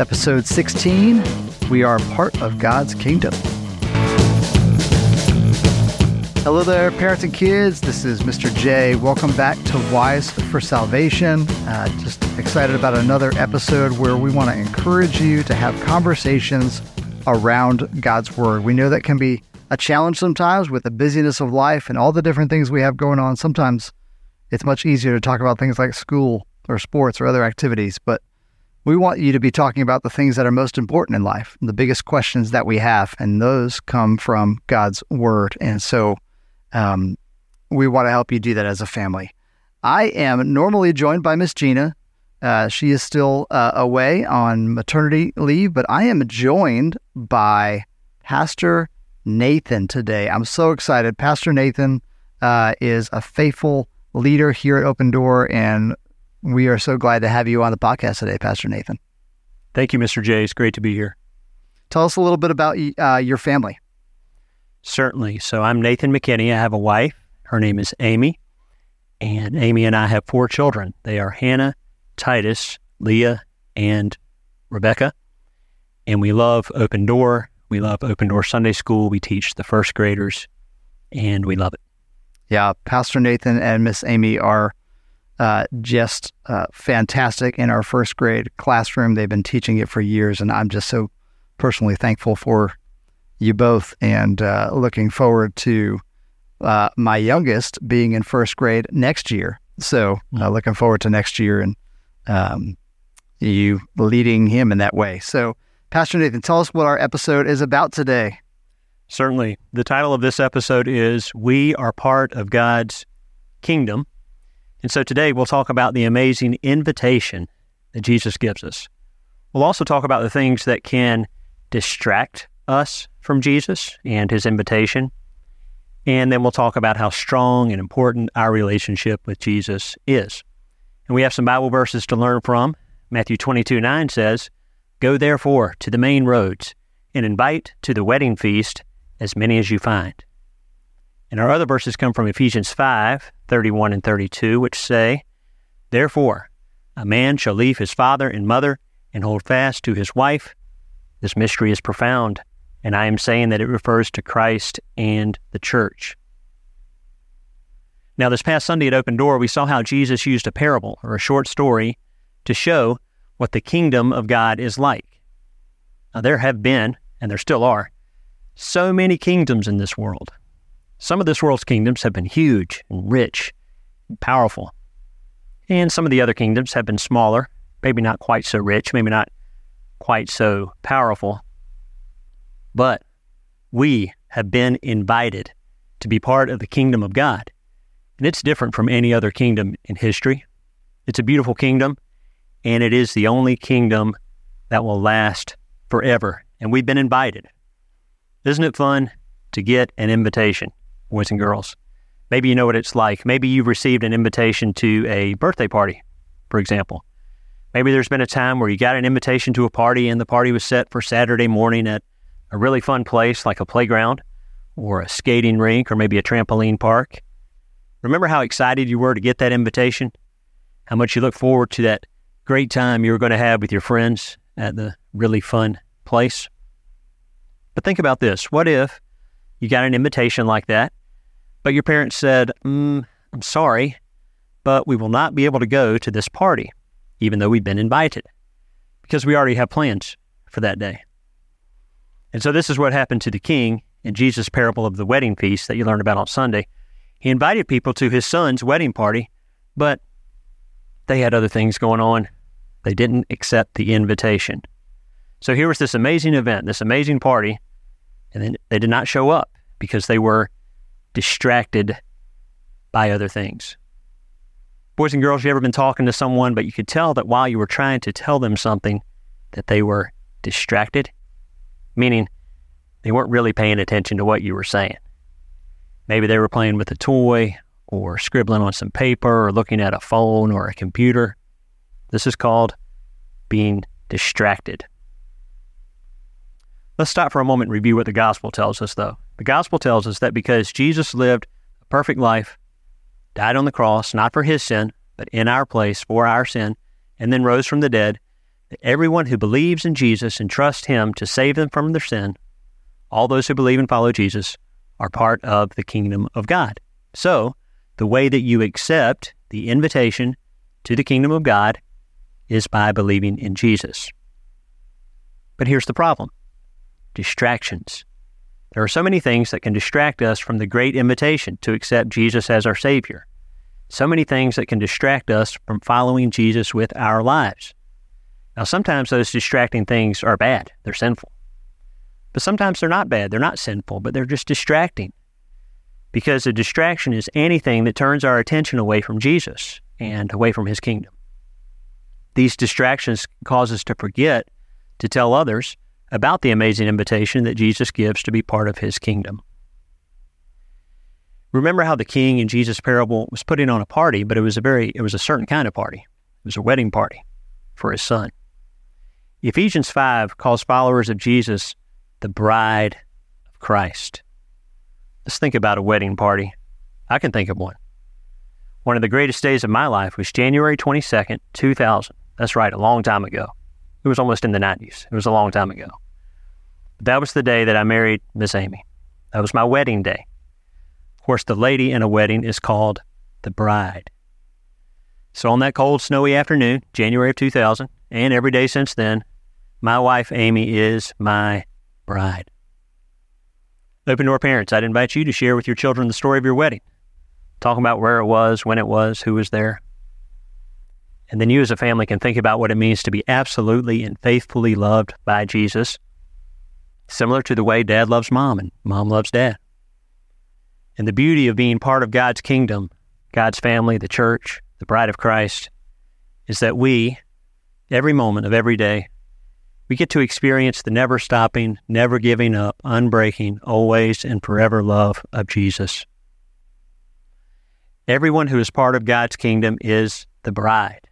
episode 16. We are part of God's kingdom. Hello there, parents and kids. This is Mr. J. Welcome back to Wise for Salvation. Uh, just excited about another episode where we want to encourage you to have conversations around God's Word. We know that can be a challenge sometimes with the busyness of life and all the different things we have going on. Sometimes it's much easier to talk about things like school or sports or other activities, but we want you to be talking about the things that are most important in life, the biggest questions that we have, and those come from God's Word. And so um, we want to help you do that as a family. I am normally joined by Miss Gina. Uh, she is still uh, away on maternity leave, but I am joined by Pastor Nathan today. I'm so excited. Pastor Nathan uh, is a faithful leader here at Open Door, and we are so glad to have you on the podcast today, Pastor Nathan. Thank you, Mr. Jay. It's great to be here. Tell us a little bit about uh, your family. Certainly. So I'm Nathan McKinney. I have a wife. Her name is Amy. And Amy and I have four children. They are Hannah, Titus, Leah, and Rebecca. And we love Open Door. We love Open Door Sunday School. We teach the first graders, and we love it. Yeah, Pastor Nathan and Miss Amy are uh, just uh, fantastic in our first grade classroom. They've been teaching it for years, and I'm just so personally thankful for you both and uh, looking forward to uh, my youngest being in first grade next year. So, uh, mm. looking forward to next year and um, you leading him in that way. So, Pastor Nathan, tell us what our episode is about today. Certainly. The title of this episode is We Are Part of God's Kingdom. And so today we'll talk about the amazing invitation that Jesus gives us. We'll also talk about the things that can distract us from Jesus and his invitation. And then we'll talk about how strong and important our relationship with Jesus is. And we have some Bible verses to learn from. Matthew 22 9 says, Go therefore to the main roads and invite to the wedding feast as many as you find. And our other verses come from Ephesians 5 31 and 32, which say, Therefore, a man shall leave his father and mother and hold fast to his wife. This mystery is profound, and I am saying that it refers to Christ and the church. Now, this past Sunday at Open Door, we saw how Jesus used a parable or a short story to show what the kingdom of God is like. Now, there have been, and there still are, so many kingdoms in this world. Some of this world's kingdoms have been huge and rich and powerful. And some of the other kingdoms have been smaller, maybe not quite so rich, maybe not quite so powerful. But we have been invited to be part of the kingdom of God. And it's different from any other kingdom in history. It's a beautiful kingdom, and it is the only kingdom that will last forever. And we've been invited. Isn't it fun to get an invitation? Boys and girls. Maybe you know what it's like. Maybe you've received an invitation to a birthday party, for example. Maybe there's been a time where you got an invitation to a party and the party was set for Saturday morning at a really fun place like a playground or a skating rink or maybe a trampoline park. Remember how excited you were to get that invitation? How much you look forward to that great time you were going to have with your friends at the really fun place? But think about this. What if you got an invitation like that but your parents said, mm, I'm sorry, but we will not be able to go to this party, even though we've been invited, because we already have plans for that day. And so this is what happened to the king in Jesus' parable of the wedding feast that you learned about on Sunday. He invited people to his son's wedding party, but they had other things going on. They didn't accept the invitation. So here was this amazing event, this amazing party, and then they did not show up because they were distracted by other things. Boys and girls, you ever been talking to someone, but you could tell that while you were trying to tell them something, that they were distracted? Meaning, they weren't really paying attention to what you were saying. Maybe they were playing with a toy, or scribbling on some paper, or looking at a phone or a computer. This is called being distracted. Let's stop for a moment and review what the gospel tells us, though. The gospel tells us that because Jesus lived a perfect life, died on the cross, not for his sin, but in our place for our sin, and then rose from the dead, that everyone who believes in Jesus and trusts him to save them from their sin, all those who believe and follow Jesus, are part of the kingdom of God. So, the way that you accept the invitation to the kingdom of God is by believing in Jesus. But here's the problem distractions. There are so many things that can distract us from the great invitation to accept Jesus as our Savior. So many things that can distract us from following Jesus with our lives. Now, sometimes those distracting things are bad, they're sinful. But sometimes they're not bad, they're not sinful, but they're just distracting. Because a distraction is anything that turns our attention away from Jesus and away from His kingdom. These distractions cause us to forget to tell others about the amazing invitation that Jesus gives to be part of his kingdom. Remember how the king in Jesus' parable was putting on a party, but it was a very it was a certain kind of party. It was a wedding party for his son. Ephesians 5 calls followers of Jesus the bride of Christ. Let's think about a wedding party. I can think of one. One of the greatest days of my life was January 22nd, 2000. That's right, a long time ago. It was almost in the 90s. It was a long time ago. That was the day that I married Miss Amy. That was my wedding day. Of course, the lady in a wedding is called the bride. So on that cold, snowy afternoon, January of 2000, and every day since then, my wife Amy is my bride. Open door parents, I'd invite you to share with your children the story of your wedding. Talk about where it was, when it was, who was there. And then you as a family can think about what it means to be absolutely and faithfully loved by Jesus similar to the way dad loves mom and mom loves dad. And the beauty of being part of God's kingdom, God's family, the church, the bride of Christ, is that we, every moment of every day, we get to experience the never stopping, never giving up, unbreaking, always and forever love of Jesus. Everyone who is part of God's kingdom is the bride,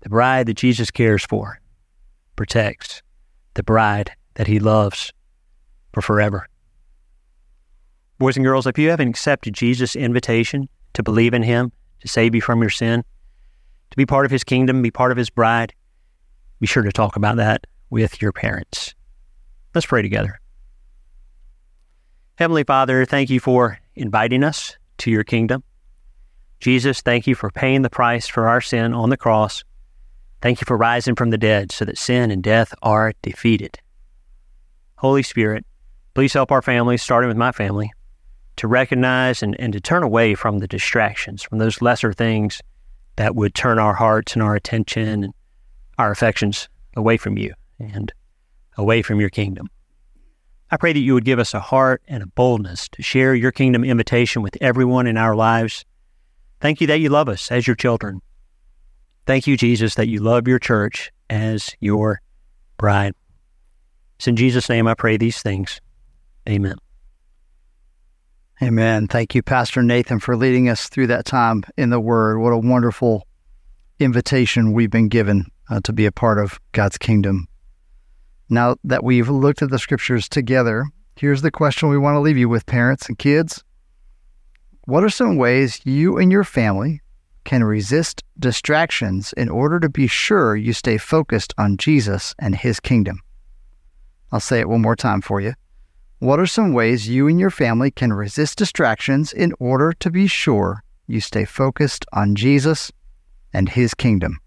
the bride that Jesus cares for, protects, the bride that He loves for forever. Boys and girls, if you haven't accepted Jesus' invitation to believe in Him, to save you from your sin, to be part of His kingdom, be part of His bride, be sure to talk about that with your parents. Let's pray together. Heavenly Father, thank you for inviting us to your kingdom. Jesus, thank you for paying the price for our sin on the cross. Thank you for rising from the dead so that sin and death are defeated. Holy Spirit, please help our families, starting with my family, to recognize and, and to turn away from the distractions, from those lesser things that would turn our hearts and our attention and our affections away from you and away from your kingdom. I pray that you would give us a heart and a boldness to share your kingdom invitation with everyone in our lives. Thank you that you love us as your children. Thank you, Jesus, that you love your church as your bride. It's in Jesus' name I pray these things. Amen. Amen. Thank you, Pastor Nathan, for leading us through that time in the Word. What a wonderful invitation we've been given uh, to be a part of God's kingdom. Now that we've looked at the scriptures together, here's the question we want to leave you with, parents and kids. What are some ways you and your family can resist distractions in order to be sure you stay focused on Jesus and His kingdom? I'll say it one more time for you. What are some ways you and your family can resist distractions in order to be sure you stay focused on Jesus and His kingdom?